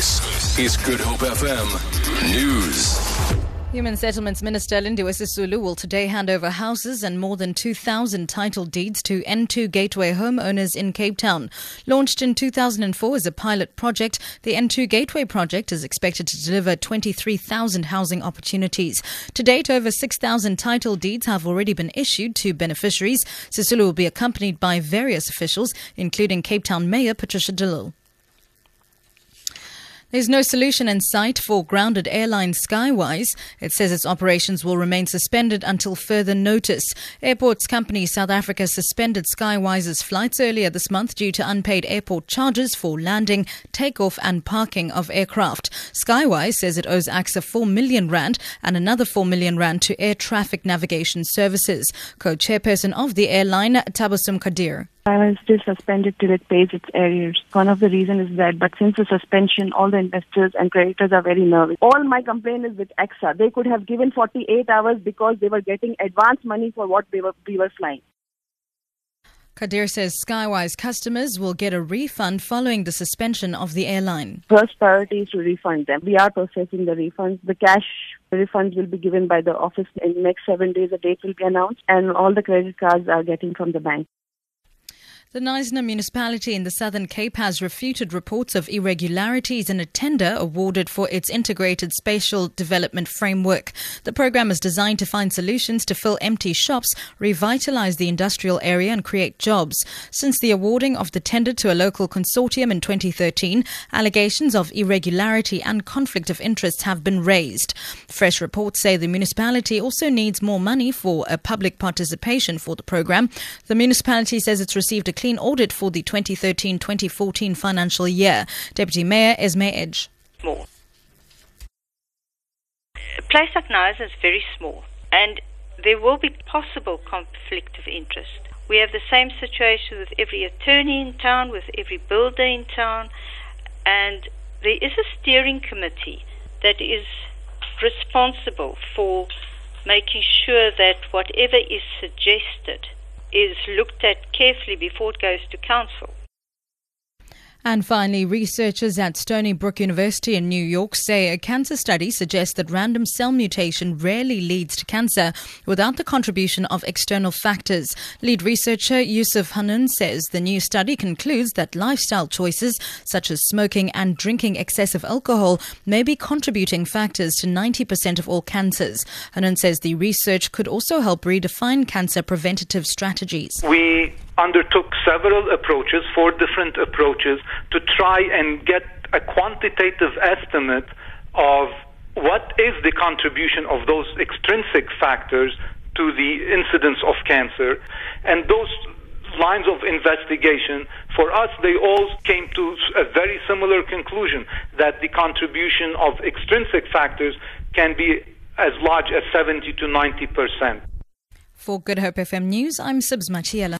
This is Good Hope FM News. Human Settlements Minister Lindiwe Sisulu will today hand over houses and more than 2,000 title deeds to N2 Gateway homeowners in Cape Town. Launched in 2004 as a pilot project, the N2 Gateway project is expected to deliver 23,000 housing opportunities. To date, over 6,000 title deeds have already been issued to beneficiaries. Sisulu will be accompanied by various officials, including Cape Town Mayor Patricia de Lille. There's no solution in sight for grounded airline Skywise. It says its operations will remain suspended until further notice. Airports company South Africa suspended Skywise's flights earlier this month due to unpaid airport charges for landing, takeoff, and parking of aircraft. Skywise says it owes ACSA 4 million rand and another 4 million rand to air traffic navigation services. Co-chairperson of the airline, Tabasum Kadir. I still suspended till it pays its arrears. One of the reasons is that, but since the suspension, all the investors and creditors are very nervous. All my complaint is with ACSA. They could have given 48 hours because they were getting advance money for what they were, we were flying. Kadir says Skywise customers will get a refund following the suspension of the airline. First priority is to refund them. We are processing the refunds. The cash refunds will be given by the office in the next seven days. A date will be announced, and all the credit cards are getting from the bank. The Knysna municipality in the Southern Cape has refuted reports of irregularities in a tender awarded for its integrated spatial development framework. The program is designed to find solutions to fill empty shops, revitalize the industrial area, and create jobs. Since the awarding of the tender to a local consortium in 2013, allegations of irregularity and conflict of interest have been raised. Fresh reports say the municipality also needs more money for a public participation for the program. The municipality says it's received a clean audit for the 2013 2014 financial year. Deputy Mayor Esme Edge. Small. A place like Knysna is very small, and there will be possible conflict of interest. We have the same situation with every attorney in town, with every builder in town, and there is a steering committee that is responsible for making sure that whatever is suggested is looked at carefully before it goes to council. And finally, researchers at Stony Brook University in New York say a cancer study suggests that random cell mutation rarely leads to cancer without the contribution of external factors. Lead researcher Yusuf Hannun says the new study concludes that lifestyle choices such as smoking and drinking excessive alcohol may be contributing factors to 90% of all cancers. Hannun says the research could also help redefine cancer preventative strategies. We undertook several approaches, four different approaches, to try and get a quantitative estimate of what is the contribution of those extrinsic factors to the incidence of cancer. And those lines of investigation, for us, they all came to a very similar conclusion that the contribution of extrinsic factors can be as large as 70 to 90 percent. For Good Hope FM News, I'm Sibs Machiela.